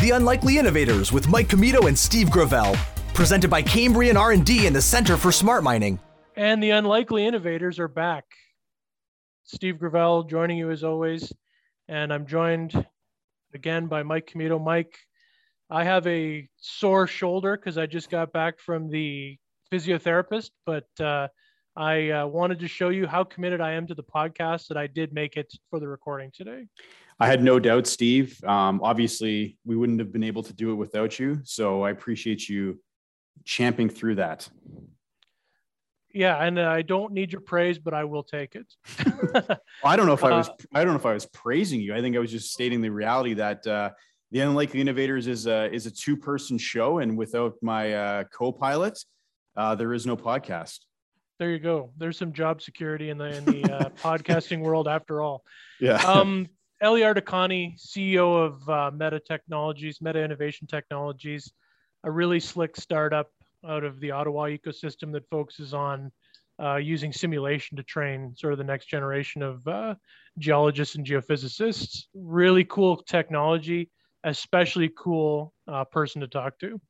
The Unlikely Innovators with Mike Commito and Steve Gravel, presented by Cambrian R&D and the Center for Smart Mining. And the Unlikely Innovators are back. Steve Gravel joining you as always, and I'm joined again by Mike Commito. Mike, I have a sore shoulder because I just got back from the physiotherapist, but uh, I uh, wanted to show you how committed I am to the podcast that I did make it for the recording today. I had no doubt, Steve. Um, obviously, we wouldn't have been able to do it without you. So I appreciate you champing through that. Yeah, and I don't need your praise, but I will take it. I don't know if I was. Uh, I don't know if I was praising you. I think I was just stating the reality that uh, the Unlikely Innovators is a is a two person show, and without my uh, co-pilot, uh, there is no podcast. There you go. There's some job security in the in the uh, podcasting world, after all. Yeah. Um, Ellie Ardakani, CEO of uh, Meta Technologies, Meta Innovation Technologies, a really slick startup out of the Ottawa ecosystem that focuses on uh, using simulation to train sort of the next generation of uh, geologists and geophysicists. Really cool technology, especially cool uh, person to talk to.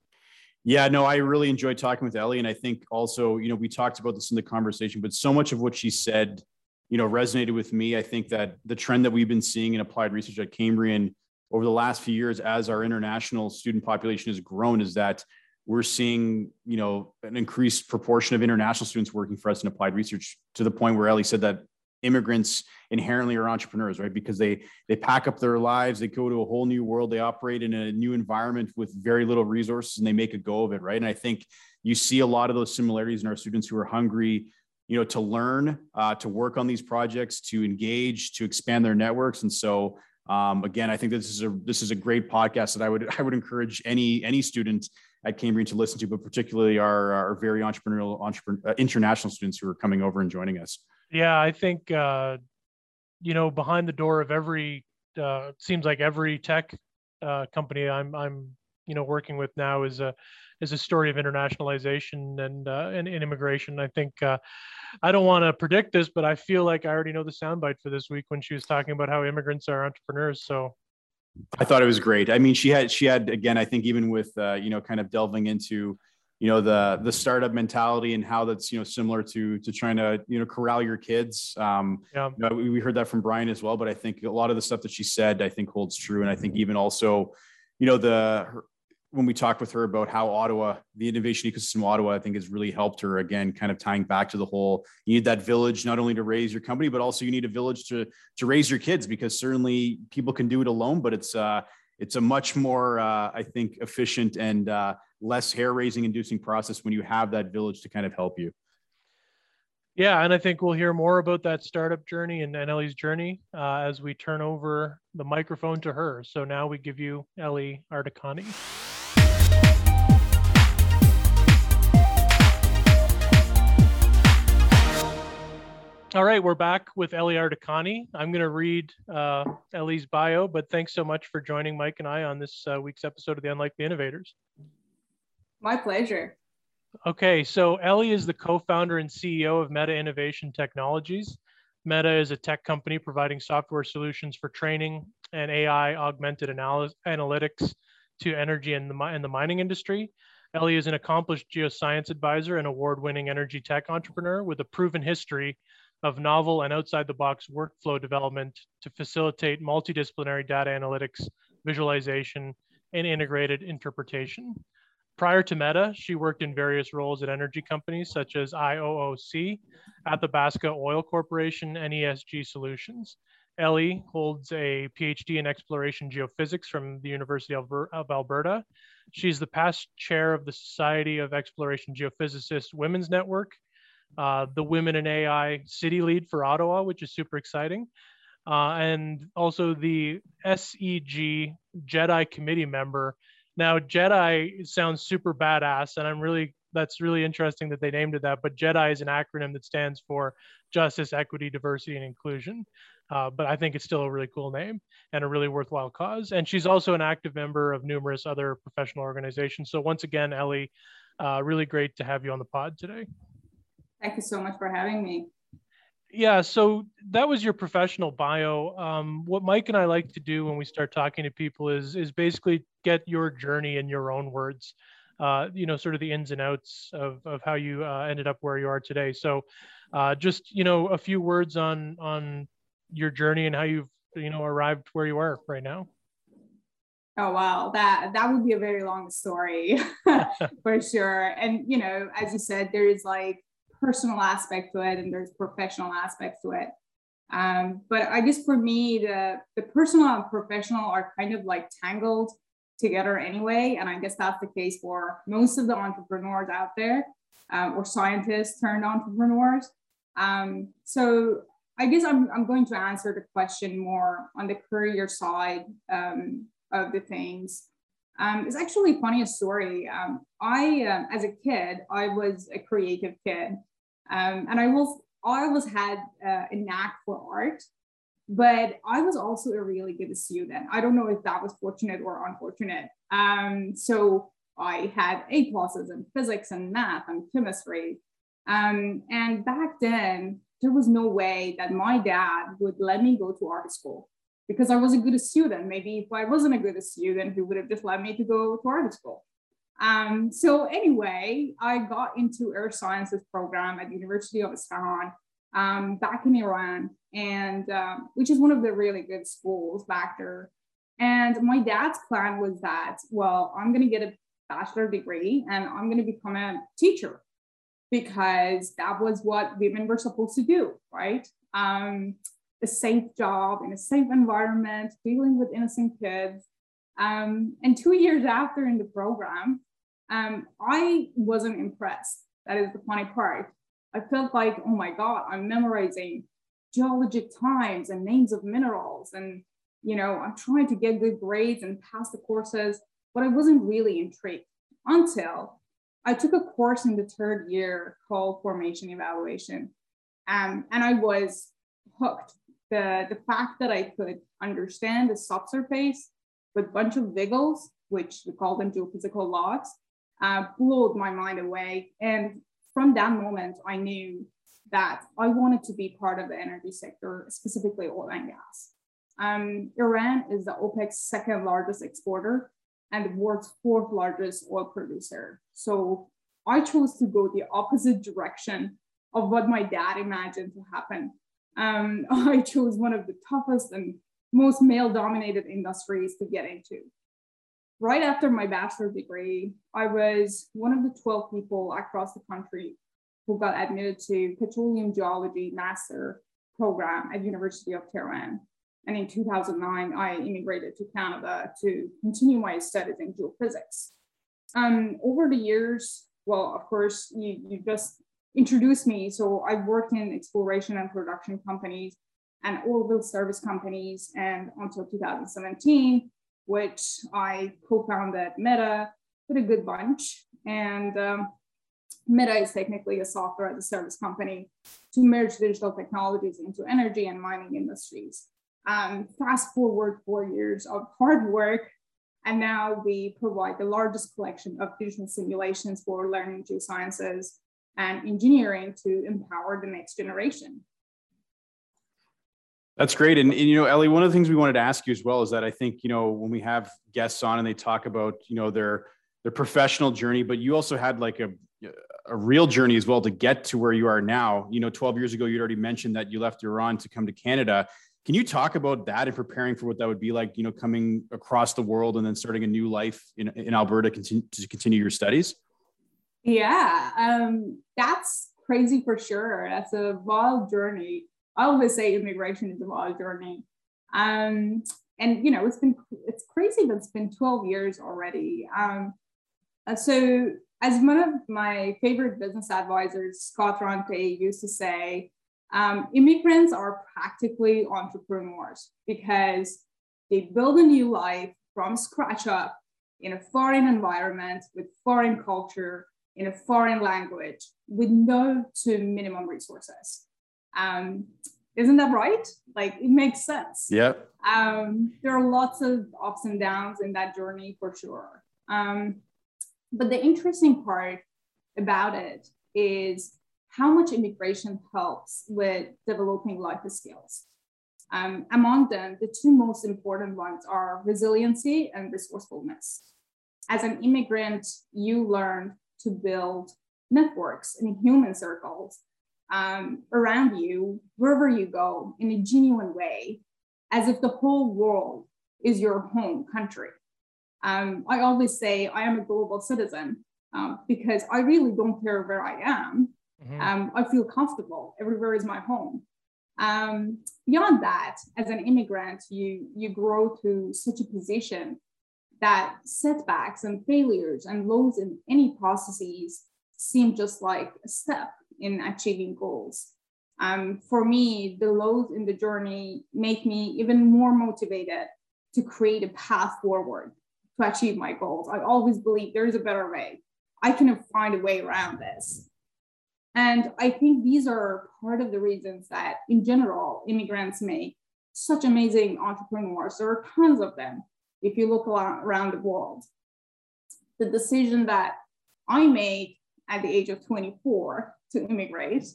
Yeah, no, I really enjoyed talking with Ellie. And I think also, you know, we talked about this in the conversation, but so much of what she said, you know, resonated with me. I think that the trend that we've been seeing in applied research at Cambrian over the last few years as our international student population has grown is that we're seeing, you know, an increased proportion of international students working for us in applied research to the point where Ellie said that immigrants inherently are entrepreneurs right because they they pack up their lives they go to a whole new world they operate in a new environment with very little resources and they make a go of it right and i think you see a lot of those similarities in our students who are hungry you know to learn uh, to work on these projects to engage to expand their networks and so um, again i think this is a this is a great podcast that i would i would encourage any any student at Cambrian to listen to, but particularly our, our very entrepreneurial, entrepreneur, uh, international students who are coming over and joining us. Yeah, I think uh, you know behind the door of every uh, seems like every tech uh, company I'm I'm you know working with now is a is a story of internationalization and uh, and, and, immigration. I think uh, I don't want to predict this, but I feel like I already know the soundbite for this week when she was talking about how immigrants are entrepreneurs. So I thought it was great. I mean, she had she had again. I think even with uh, you know kind of delving into you know the the startup mentality and how that's you know similar to to trying to you know corral your kids um yeah. You know, we heard that from brian as well but i think a lot of the stuff that she said i think holds true and i think even also you know the her, when we talked with her about how ottawa the innovation ecosystem ottawa i think has really helped her again kind of tying back to the whole you need that village not only to raise your company but also you need a village to to raise your kids because certainly people can do it alone but it's uh it's a much more uh, i think efficient and uh less hair raising inducing process when you have that village to kind of help you. Yeah, and I think we'll hear more about that startup journey and, and Ellie's journey uh, as we turn over the microphone to her. So now we give you Ellie Ardakani. All right, we're back with Ellie Ardakani. I'm going to read uh, Ellie's bio, but thanks so much for joining Mike and I on this uh, week's episode of the Unlikely Innovators. My pleasure. Okay, so Ellie is the co-founder and CEO of Meta Innovation Technologies. Meta is a tech company providing software solutions for training and AI augmented analy- analytics to energy and the, and the mining industry. Ellie is an accomplished geoscience advisor and award-winning energy tech entrepreneur with a proven history of novel and outside the box workflow development to facilitate multidisciplinary data analytics, visualization, and integrated interpretation. Prior to Meta, she worked in various roles at energy companies such as IOOC, Athabasca Oil Corporation, and ESG Solutions. Ellie holds a PhD in exploration geophysics from the University of Alberta. She's the past chair of the Society of Exploration Geophysicists Women's Network, uh, the Women in AI City Lead for Ottawa, which is super exciting, uh, and also the SEG JEDI Committee member now, JEDI sounds super badass, and I'm really that's really interesting that they named it that. But JEDI is an acronym that stands for Justice, Equity, Diversity, and Inclusion. Uh, but I think it's still a really cool name and a really worthwhile cause. And she's also an active member of numerous other professional organizations. So once again, Ellie, uh, really great to have you on the pod today. Thank you so much for having me. yeah, so that was your professional bio. Um, what Mike and I like to do when we start talking to people is is basically get your journey in your own words. Uh, you know, sort of the ins and outs of, of how you uh, ended up where you are today. So, uh, just you know, a few words on on your journey and how you've you know arrived where you are right now. Oh wow, that that would be a very long story for sure. And you know, as you said, there is like personal aspect to it and there's professional aspects to it. Um, but I guess for me, the the personal and professional are kind of like tangled together anyway. And I guess that's the case for most of the entrepreneurs out there um, or scientists turned entrepreneurs. Um, so I guess I'm, I'm going to answer the question more on the career side um, of the things. Um, it's actually funny a story. I, um, as a kid, I was a creative kid, um, and I was I always had uh, a knack for art, but I was also a really good student. I don't know if that was fortunate or unfortunate. Um, so I had A pluses in physics and math and chemistry. Um, and back then, there was no way that my dad would let me go to art school because I was a good student. Maybe if I wasn't a good student, he would have just let me to go to art school. Um, so anyway, I got into earth sciences program at the University of Isfahan um, back in Iran, and um, which is one of the really good schools back there. And my dad's plan was that, well, I'm going to get a bachelor degree and I'm going to become a teacher because that was what women were supposed to do, right? Um, a safe job in a safe environment, dealing with innocent kids. Um, and two years after in the program, um, I wasn't impressed. That is the funny part. I felt like, oh my God, I'm memorizing geologic times and names of minerals. And, you know, I'm trying to get good grades and pass the courses, but I wasn't really intrigued until I took a course in the third year called Formation Evaluation. Um, and I was hooked. The, the fact that I could understand the subsurface with a bunch of wiggles, which we call them geophysical logs, uh, blew my mind away. And from that moment, I knew that I wanted to be part of the energy sector, specifically oil and gas. Um, Iran is the OPEC's second largest exporter and the world's fourth largest oil producer. So I chose to go the opposite direction of what my dad imagined to happen. Um, I chose one of the toughest and most male dominated industries to get into right after my bachelor's degree, I was one of the 12 people across the country who got admitted to petroleum geology master program at University of Tehran. And in 2009, I immigrated to Canada to continue my studies in geophysics. Um, over the years, well, of course, you, you just introduced me. So I worked in exploration and production companies and oilfield service companies. And until 2017, which I co-founded Meta with a good bunch. And um, Meta is technically a software as a service company to merge digital technologies into energy and mining industries. Um, fast forward four years of hard work, and now we provide the largest collection of digital simulations for learning geosciences and engineering to empower the next generation. That's great. And, and, you know, Ellie, one of the things we wanted to ask you as well is that I think, you know, when we have guests on and they talk about, you know, their their professional journey, but you also had like a a real journey as well to get to where you are now. You know, 12 years ago, you'd already mentioned that you left Iran to come to Canada. Can you talk about that and preparing for what that would be like, you know, coming across the world and then starting a new life in, in Alberta continue, to continue your studies? Yeah, um, that's crazy for sure. That's a wild journey. I always say immigration is a wild journey. Um, and you know, it's been it's crazy that it's been 12 years already. Um, uh, so as one of my favorite business advisors, Scott Ronte, used to say, um, immigrants are practically entrepreneurs because they build a new life from scratch up in a foreign environment with foreign culture in a foreign language with no to minimum resources. Um, isn't that right? Like it makes sense. Yeah. Um, there are lots of ups and downs in that journey for sure. Um, but the interesting part about it is how much immigration helps with developing life skills. Um, among them, the two most important ones are resiliency and resourcefulness. As an immigrant, you learn to build networks and human circles um, around you, wherever you go, in a genuine way, as if the whole world is your home country. Um, I always say I am a global citizen um, because I really don't care where I am. Mm-hmm. Um, I feel comfortable. Everywhere is my home. Um, beyond that, as an immigrant, you you grow to such a position that setbacks and failures and lows in any processes seem just like a step in achieving goals. Um, for me, the lows in the journey make me even more motivated to create a path forward to achieve my goals. I always believe there is a better way. I can find a way around this. And I think these are part of the reasons that, in general, immigrants make such amazing entrepreneurs. There are tons of them if you look around the world. The decision that I made at the age of 24 to immigrate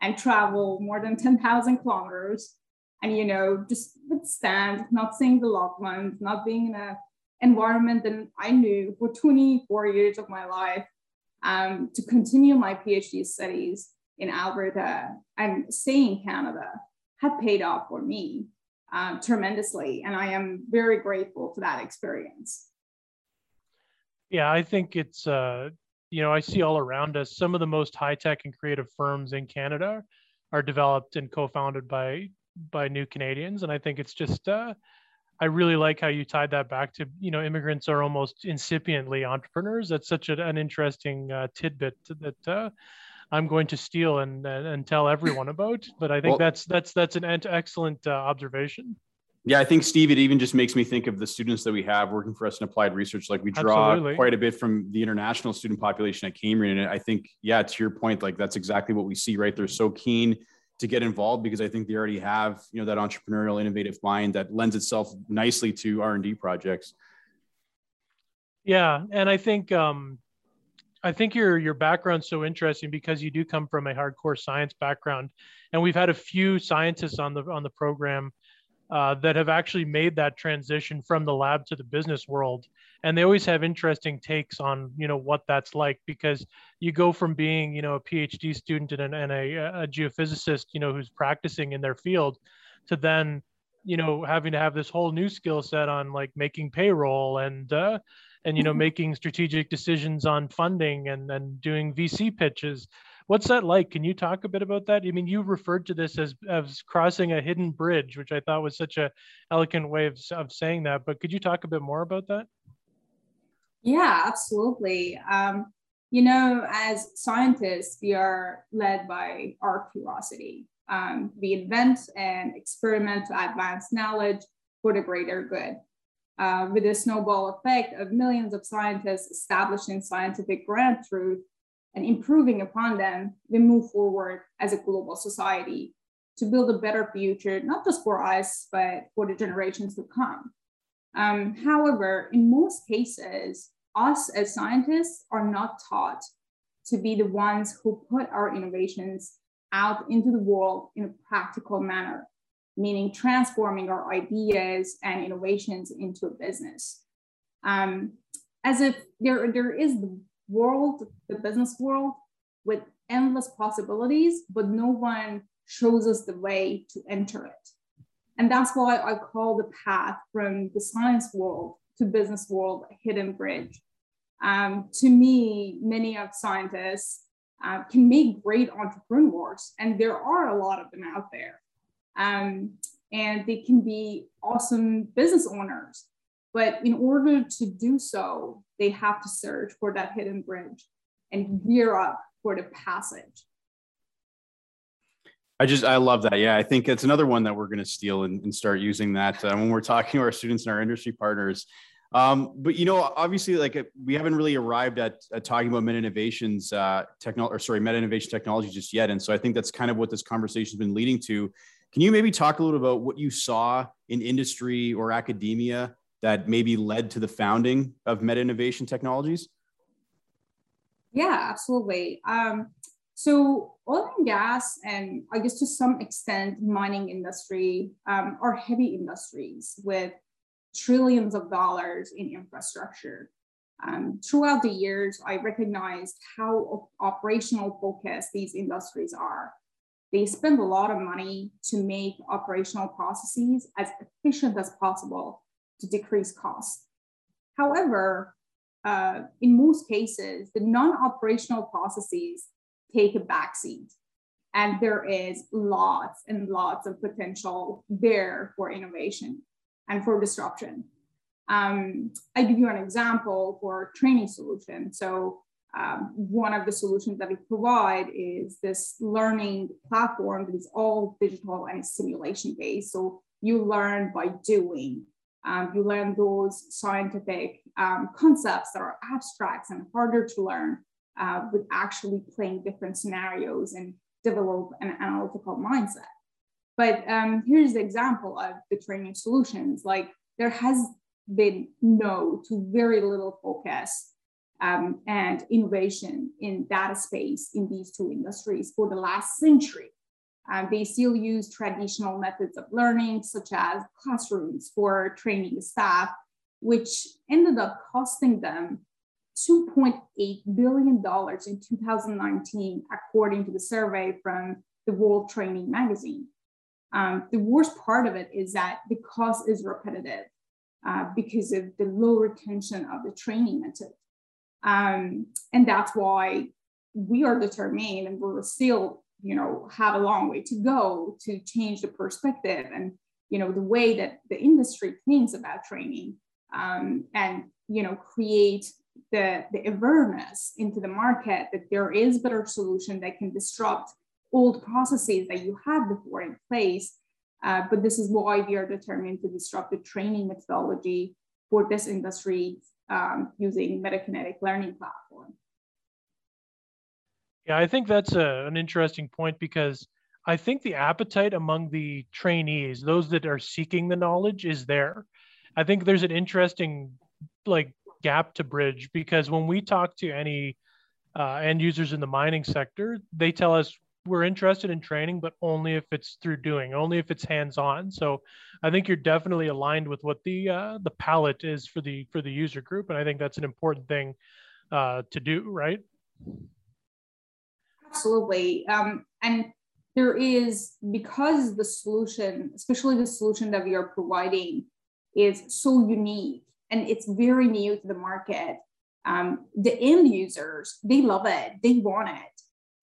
and travel more than 10,000 kilometers and, you know, just withstand not seeing the loved ones, not being in an environment that I knew for 24 years of my life um, to continue my PhD studies in Alberta and stay in Canada had paid off for me um, tremendously. And I am very grateful for that experience. Yeah, I think it's, uh, you know, I see all around us some of the most high tech and creative firms in Canada are developed and co founded by by new Canadians. And I think it's just, uh, I really like how you tied that back to you know immigrants are almost incipiently entrepreneurs. That's such a, an interesting uh, tidbit that uh, I'm going to steal and, and, and tell everyone about. But I think well, that's that's that's an excellent uh, observation. Yeah, I think Steve, it even just makes me think of the students that we have working for us in applied research. Like we draw Absolutely. quite a bit from the international student population at Cambrian, and I think, yeah, to your point, like that's exactly what we see. Right, they're so keen to get involved because I think they already have you know that entrepreneurial innovative mind that lends itself nicely to R and D projects. Yeah, and I think um, I think your your background's so interesting because you do come from a hardcore science background, and we've had a few scientists on the on the program uh, that have actually made that transition from the lab to the business world. And they always have interesting takes on you know what that's like because you go from being you know a phd student and, and a, a geophysicist you know who's practicing in their field to then you know having to have this whole new skill set on like making payroll and uh, and you know making strategic decisions on funding and and doing vc pitches what's that like can you talk a bit about that i mean you referred to this as as crossing a hidden bridge which i thought was such a elegant way of, of saying that but could you talk a bit more about that yeah, absolutely. Um, you know, as scientists, we are led by our curiosity. Um, we invent and experiment to advance knowledge for the greater good. Uh, with the snowball effect of millions of scientists establishing scientific ground truth and improving upon them, we move forward as a global society to build a better future, not just for us, but for the generations to come. Um, however, in most cases, us as scientists are not taught to be the ones who put our innovations out into the world in a practical manner, meaning transforming our ideas and innovations into a business. Um, as if there, there is the world, the business world, with endless possibilities, but no one shows us the way to enter it. And that's why I call the path from the science world to business world a hidden bridge. Um, to me, many of scientists uh, can make great entrepreneurs, and there are a lot of them out there. Um, and they can be awesome business owners. But in order to do so, they have to search for that hidden bridge and gear up for the passage. I just I love that. Yeah, I think it's another one that we're going to steal and, and, start using that uh, when we're talking to our students and our industry partners. Um, but you know, obviously, like uh, we haven't really arrived at, at talking about meta innovations, uh, technology, or sorry, meta innovation technology just yet. And so I think that's kind of what this conversation has been leading to. Can you maybe talk a little about what you saw in industry or academia that maybe led to the founding of meta innovation technologies? Yeah, absolutely. Um, so oil and gas, and I guess to some extent, mining industry um, are heavy industries with trillions of dollars in infrastructure. Um, throughout the years, I recognized how operational focused these industries are. They spend a lot of money to make operational processes as efficient as possible to decrease costs. However, uh, in most cases, the non-operational processes take a backseat. And there is lots and lots of potential there for innovation and for disruption. Um, I give you an example for training solution. So um, one of the solutions that we provide is this learning platform that is all digital and simulation based. So you learn by doing. Um, you learn those scientific um, concepts that are abstract and harder to learn uh, with actually playing different scenarios and develop an analytical mindset. But um, here's the example of the training solutions. Like there has been no to very little focus um, and innovation in data space in these two industries for the last century. Um, they still use traditional methods of learning, such as classrooms for training staff, which ended up costing them $2.8 billion in 2019, according to the survey from the World Training Magazine. Um, the worst part of it is that the cost is repetitive uh, because of the low retention of the training method. Um, and that's why we are determined and we're still, you know, have a long way to go to change the perspective and, you know, the way that the industry thinks about training um, and, you know, create the, the awareness into the market that there is better solution that can disrupt old processes that you had before in place. Uh, but this is why we are determined to disrupt the training methodology for this industry um, using metakinetic learning platform. Yeah, I think that's a, an interesting point because I think the appetite among the trainees, those that are seeking the knowledge, is there. I think there's an interesting like gap to bridge because when we talk to any uh, end users in the mining sector, they tell us we're interested in training, but only if it's through doing, only if it's hands-on. So I think you're definitely aligned with what the uh, the palette is for the for the user group, and I think that's an important thing uh, to do, right? Absolutely, um, and there is because the solution, especially the solution that we are providing, is so unique and it's very new to the market. Um, the end users they love it, they want it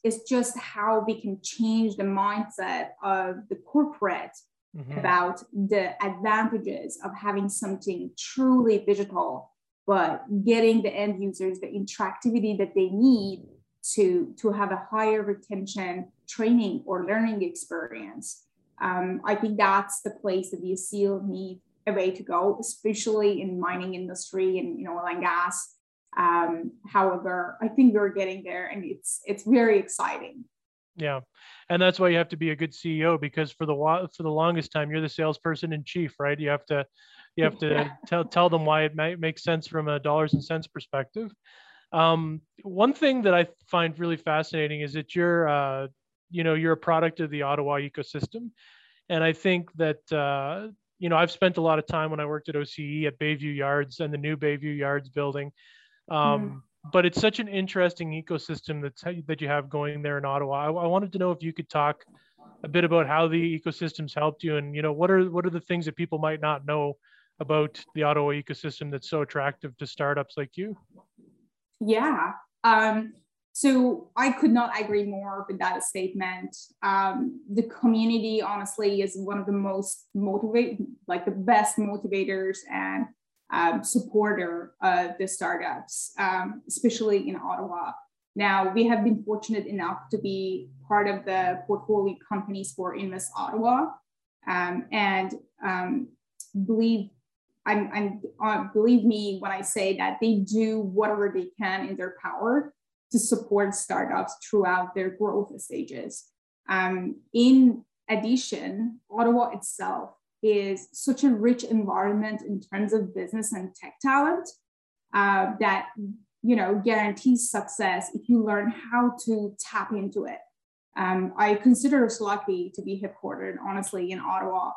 it's just how we can change the mindset of the corporate mm-hmm. about the advantages of having something truly digital but getting the end users the interactivity that they need to to have a higher retention training or learning experience um, i think that's the place that we still need a way to go especially in mining industry and you know oil and gas um, however, I think we're getting there, and it's it's very exciting. Yeah, and that's why you have to be a good CEO because for the for the longest time you're the salesperson in chief, right? You have to you have to tell tell them why it might make sense from a dollars and cents perspective. Um, one thing that I find really fascinating is that you're uh, you know you're a product of the Ottawa ecosystem, and I think that uh, you know I've spent a lot of time when I worked at OCE at Bayview Yards and the new Bayview Yards building um, mm. But it's such an interesting ecosystem that's that you have going there in Ottawa. I, I wanted to know if you could talk a bit about how the ecosystems helped you, and you know what are what are the things that people might not know about the Ottawa ecosystem that's so attractive to startups like you? Yeah. Um, so I could not agree more with that statement. Um, the community, honestly, is one of the most motivate, like the best motivators and um, supporter of the startups, um, especially in Ottawa. Now, we have been fortunate enough to be part of the portfolio companies for Invest Ottawa, um, and um, believe I'm, I'm uh, believe me when I say that they do whatever they can in their power to support startups throughout their growth stages. Um, in addition, Ottawa itself is such a rich environment in terms of business and tech talent uh, that you know guarantees success if you learn how to tap into it Um, I consider us lucky to be headquartered, honestly, in Ottawa,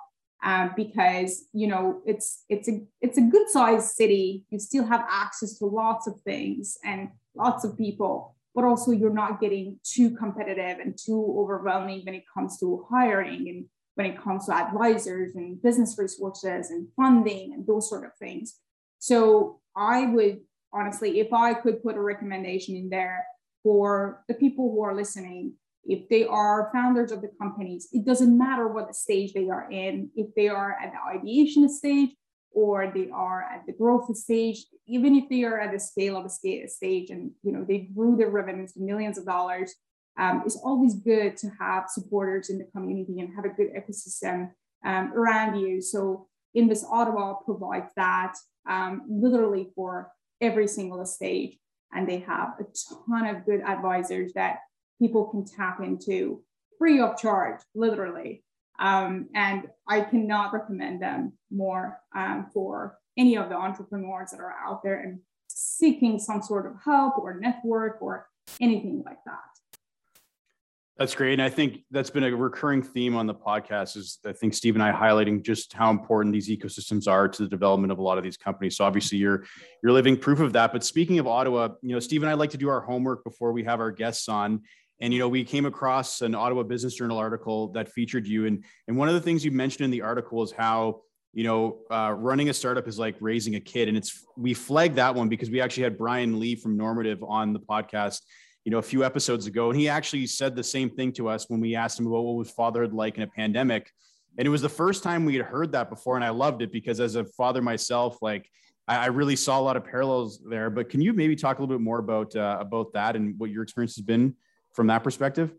um, because you know it's it's a it's a good sized city. You still have access to lots of things and lots of people, but also you're not getting too competitive and too overwhelming when it comes to hiring and when it comes to advisors and business resources and funding and those sort of things. So I would honestly, if I could put a recommendation in there for the people who are listening, if they are founders of the companies, it doesn't matter what stage they are in, if they are at the ideation stage or they are at the growth stage, even if they are at the scale of a scale stage and you know they grew their revenues to millions of dollars, um, it's always good to have supporters in the community and have a good ecosystem um, around you. So Invest Ottawa provides that um, literally for every single stage. And they have a ton of good advisors that people can tap into free of charge, literally. Um, and I cannot recommend them more um, for any of the entrepreneurs that are out there and seeking some sort of help or network or anything like that. That's great. And I think that's been a recurring theme on the podcast is I think Steve and I highlighting just how important these ecosystems are to the development of a lot of these companies. So obviously you're you're living proof of that. But speaking of Ottawa, you know, Steve and I like to do our homework before we have our guests on. And you know, we came across an Ottawa Business Journal article that featured you. And and one of the things you mentioned in the article is how you know, uh, running a startup is like raising a kid. And it's we flagged that one because we actually had Brian Lee from Normative on the podcast you know, a few episodes ago. And he actually said the same thing to us when we asked him about what was fatherhood like in a pandemic. And it was the first time we had heard that before. And I loved it because as a father myself, like I, really saw a lot of parallels there. But can you maybe talk a little bit more about, uh, about that and what your experience has been from that perspective?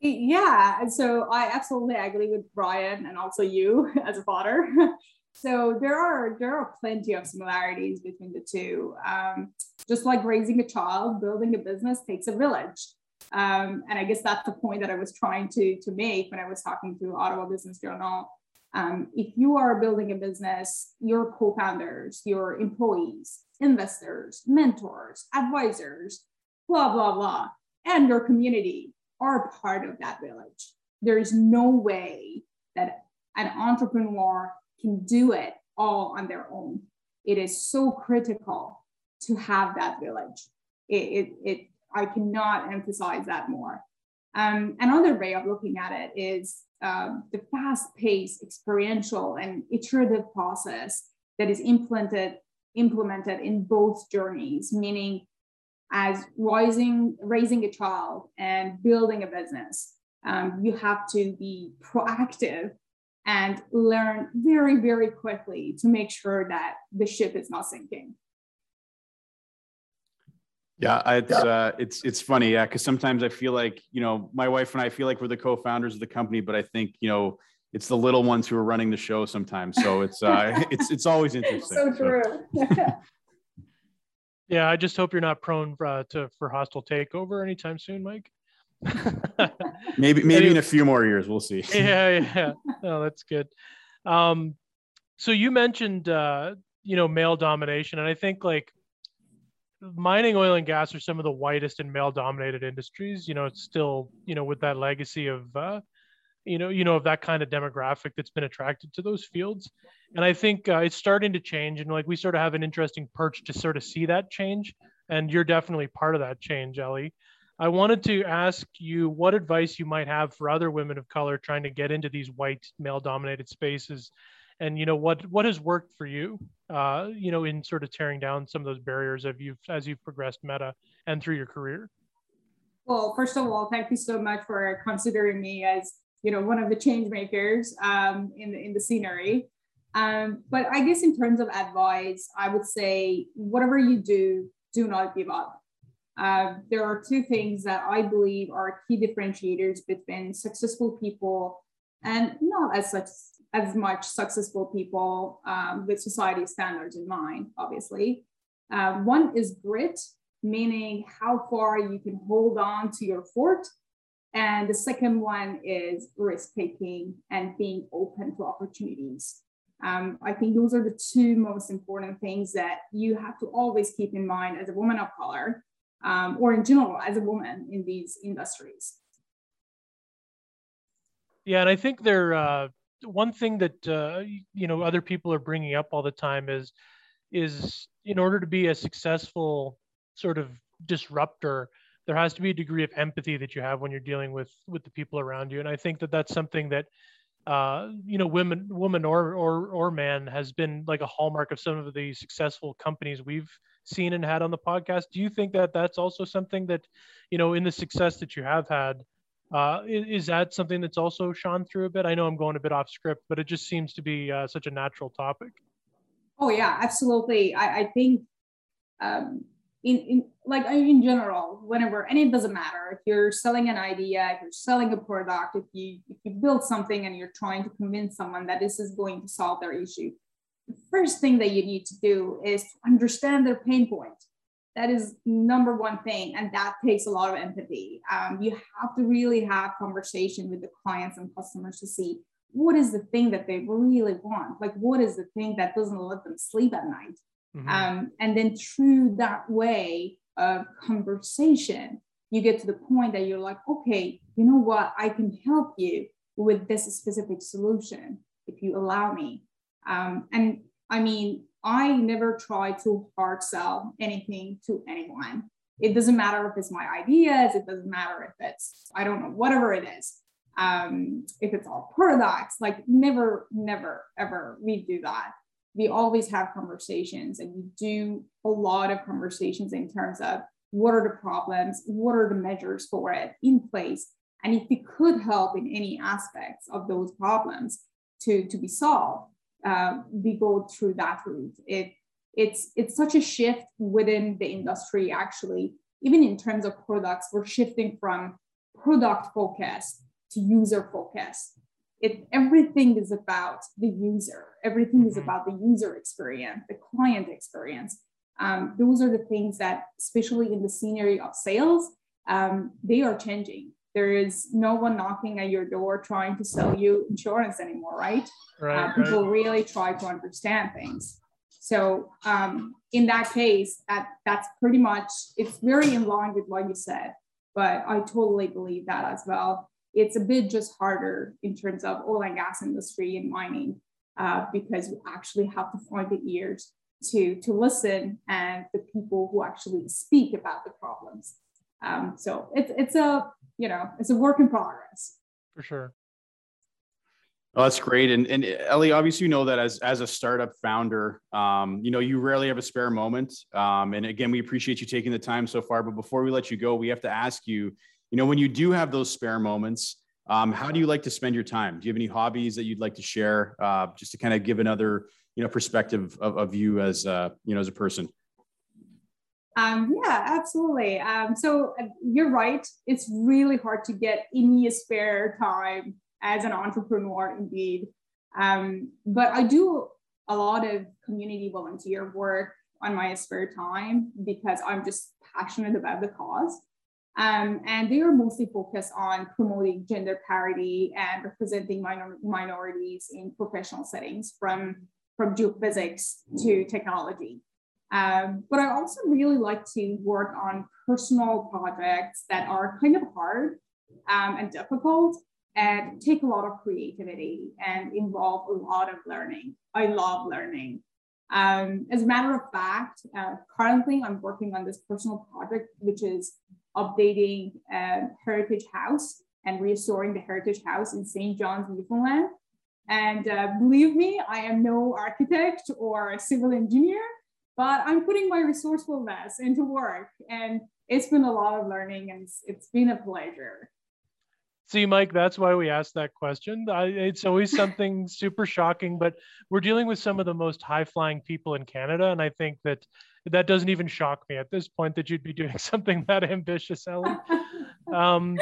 Yeah, so I absolutely agree with Brian and also you as a father. so there are there are plenty of similarities between the two. Um, just like raising a child, building a business takes a village. Um, and I guess that's the point that I was trying to, to make when I was talking to Ottawa Business Journal. Um, if you are building a business, your co founders, your employees, investors, mentors, advisors, blah, blah, blah, and your community are part of that village. There is no way that an entrepreneur can do it all on their own. It is so critical to have that village. It, it, it I cannot emphasize that more. Um, another way of looking at it is um, the fast-paced, experiential, and iterative process that is implemented implemented in both journeys, meaning as rising, raising a child and building a business, um, you have to be proactive and learn very, very quickly to make sure that the ship is not sinking. Yeah, it's uh, it's it's funny, yeah, because sometimes I feel like you know my wife and I feel like we're the co-founders of the company, but I think you know it's the little ones who are running the show sometimes. So it's uh, it's it's always interesting. so true. So. yeah, I just hope you're not prone uh, to for hostile takeover anytime soon, Mike. maybe maybe in a few more years, we'll see. yeah, yeah. Oh, that's good. Um, so you mentioned uh, you know male domination, and I think like mining oil and gas are some of the whitest and male dominated industries you know it's still you know with that legacy of uh, you know you know of that kind of demographic that's been attracted to those fields. And i think uh, it's starting to change. And like we sort of have an interesting perch to sort of see that change. And you're definitely part of that change ellie. I wanted to ask you what advice you might have for other women of color trying to get into these white male dominated spaces. And you know what what has worked for you uh, you know in sort of tearing down some of those barriers of you as you've progressed meta and through your career? Well first of all thank you so much for considering me as you know one of the change makers um, in the in the scenery um, but i guess in terms of advice i would say whatever you do do not give up uh, there are two things that i believe are key differentiators between successful people and not as such as much successful people um, with society standards in mind, obviously. Uh, one is grit, meaning how far you can hold on to your fort. And the second one is risk taking and being open to opportunities. Um, I think those are the two most important things that you have to always keep in mind as a woman of color, um, or in general as a woman in these industries. Yeah, and I think there uh, one thing that uh, you know other people are bringing up all the time is is in order to be a successful sort of disruptor there has to be a degree of empathy that you have when you're dealing with with the people around you. And i think that that's something that uh, you know women woman or, or or man has been like a hallmark of some of the successful companies we've seen and had on the podcast. Do you think that that's also something that you know in the success that you have had uh, is, is, that something that's also shone through a bit? I know i'm going a bit off script but it just seems to be uh, such a natural topic. Oh yeah absolutely. I, I think um, in, in like in general whenever and it doesn't matter. If you're selling an idea if you're selling a product if you if you build something and you're trying to convince someone that this is going to solve their issue the first thing that you need to do is to understand their pain point. That is number one thing and that takes a lot of empathy. Um, you have to really have conversation with the clients and customers to see what is the thing that they really want. Like what is the thing that doesn't let them sleep at night Mm-hmm. Um, and then through that way of conversation, you get to the point that you're like, okay, you know what? I can help you with this specific solution if you allow me. Um, and I mean, I never try to hard sell anything to anyone. It doesn't matter if it's my ideas, it doesn't matter if it's, I don't know, whatever it is. Um, if it's all products, like never, never, ever we do that we always have conversations and we do a lot of conversations in terms of what are the problems, what are the measures for it in place, and if we could help in any aspects of those problems to, to be solved, uh, we go through that route. It, it's, it's such a shift within the industry, actually, even in terms of products, we're shifting from product focus to user focus it everything is about the user. Everything is mm-hmm. about the user experience the client experience. Um, those are the things that especially in the scenery of sales um, they are changing. There is no one knocking at your door trying to sell you insurance anymore right, right, uh, people right. really try to understand things. So um, in that case that that's pretty much it's very in line with what you said but i totally believe that as well it's a bit just harder in terms of oil and gas industry and mining uh, because you actually have to find the ears to, to listen and the people who actually speak about the problems. Um, so it's, it's a, you know, it's a work in progress. For sure. Oh, that's great. And, and Ellie, obviously, you know that as, as a startup founder, um, you know, you rarely have a spare moment. Um, and again, we appreciate you taking the time so far. But before we let you go, we have to ask you, you know, when you do have those spare moments, um, how do you like to spend your time? Do you have any hobbies that you'd like to share, uh, just to kind of give another, you know, perspective of, of you as, uh, you know, as a person? Um, yeah, absolutely. Um, so uh, you're right. It's really hard to get any spare time as an entrepreneur, indeed. Um, but I do a lot of community volunteer work on my spare time because I'm just passionate about the cause. Um, and they are mostly focused on promoting gender parity and representing minor- minorities in professional settings from, from geophysics to technology. Um, but I also really like to work on personal projects that are kind of hard um, and difficult and take a lot of creativity and involve a lot of learning. I love learning. Um, as a matter of fact, uh, currently I'm working on this personal project, which is updating um, Heritage House and restoring the Heritage House in St. John's, Newfoundland. And uh, believe me, I am no architect or civil engineer, but I'm putting my resourcefulness into work. And it's been a lot of learning and it's, it's been a pleasure. See, Mike, that's why we asked that question. I, it's always something super shocking, but we're dealing with some of the most high flying people in Canada. And I think that that doesn't even shock me at this point that you'd be doing something that ambitious, Ellie. Um,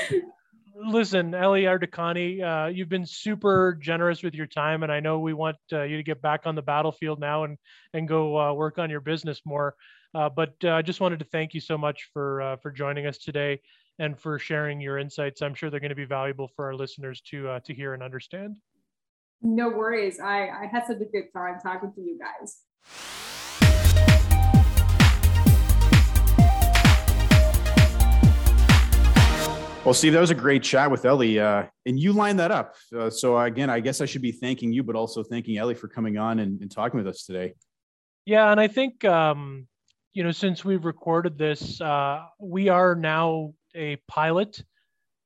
listen, Ellie Ardakani, uh, you've been super generous with your time, and I know we want uh, you to get back on the battlefield now and and go uh, work on your business more. Uh, but uh, I just wanted to thank you so much for uh, for joining us today and for sharing your insights. I'm sure they're going to be valuable for our listeners to to hear and understand. No worries. I, I had such a good time talking to you guys. Well, Steve, that was a great chat with Ellie, uh, and you lined that up. Uh, so again, I guess I should be thanking you, but also thanking Ellie for coming on and, and talking with us today. Yeah, and I think um, you know since we've recorded this, uh, we are now a pilot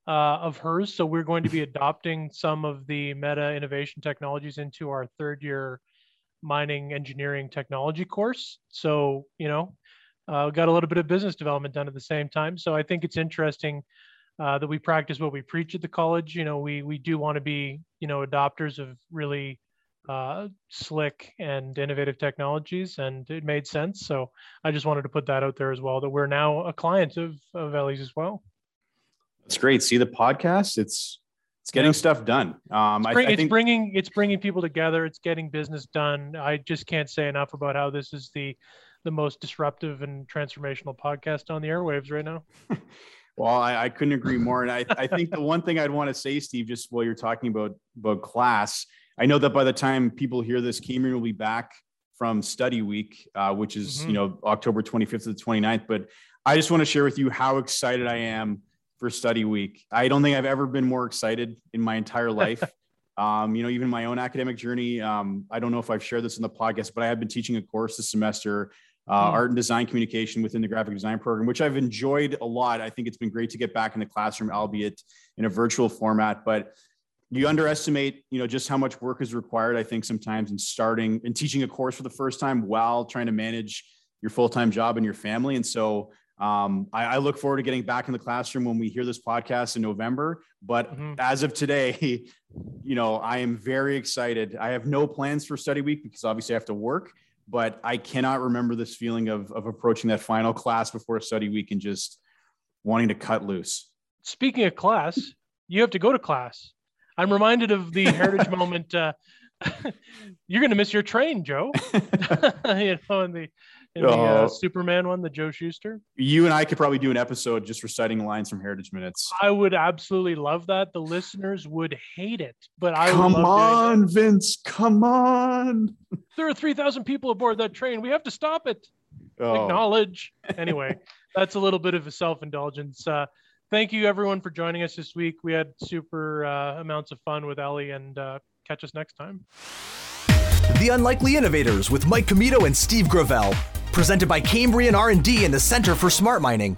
uh, of hers. So we're going to be adopting some of the meta innovation technologies into our third year mining engineering technology course. So you know, uh, got a little bit of business development done at the same time. So I think it's interesting uh, that we practice what we preach at the college. You know, we we do want to be you know adopters of really uh, slick and innovative technologies, and it made sense. So I just wanted to put that out there as well that we're now a client of of Ellie's as well. That's great. See the podcast. It's it's getting stuff done. Um, it's, bring, I, I it's bringing it's bringing people together. It's getting business done. I just can't say enough about how this is the the most disruptive and transformational podcast on the airwaves right now. Well, I, I, couldn't agree more. And I, I think the one thing I'd want to say, Steve, just while you're talking about, about class, I know that by the time people hear this, Cambrian will be back from study week, uh, which is, mm-hmm. you know, October 25th to the 29th. But I just want to share with you how excited I am for study week. I don't think I've ever been more excited in my entire life. um, you know, even my own academic journey. Um, I don't know if I've shared this in the podcast, but I have been teaching a course this semester uh, mm. art and design communication within the graphic design program, which I've enjoyed a lot. I think it's been great to get back in the classroom, albeit in a virtual format. But you underestimate, you know, just how much work is required. I think sometimes in starting and teaching a course for the first time while trying to manage your full time job and your family. And so um, I, I, look forward to getting back in the classroom when we hear this podcast in November. But mm-hmm. as of today, you know, I am very excited. I have no plans for study week because obviously I have to work but I cannot remember this feeling of, of approaching that final class before a study week and just wanting to cut loose. Speaking of class, you have to go to class. I'm reminded of the heritage moment. Uh, you're going to miss your train, Joe. you know, in the in the uh, oh. Superman one, the Joe Shuster. You and I could probably do an episode just reciting lines from Heritage Minutes. I would absolutely love that. The listeners would hate it, but I come on, Vince, come on. There are three thousand people aboard that train. We have to stop it. Oh. Acknowledge. Anyway, that's a little bit of a self-indulgence. Uh, thank you everyone for joining us this week. We had super uh, amounts of fun with Ellie, and uh, catch us next time. The Unlikely Innovators with Mike Commito and Steve Gravel presented by Cambrian R&D and the Center for Smart Mining.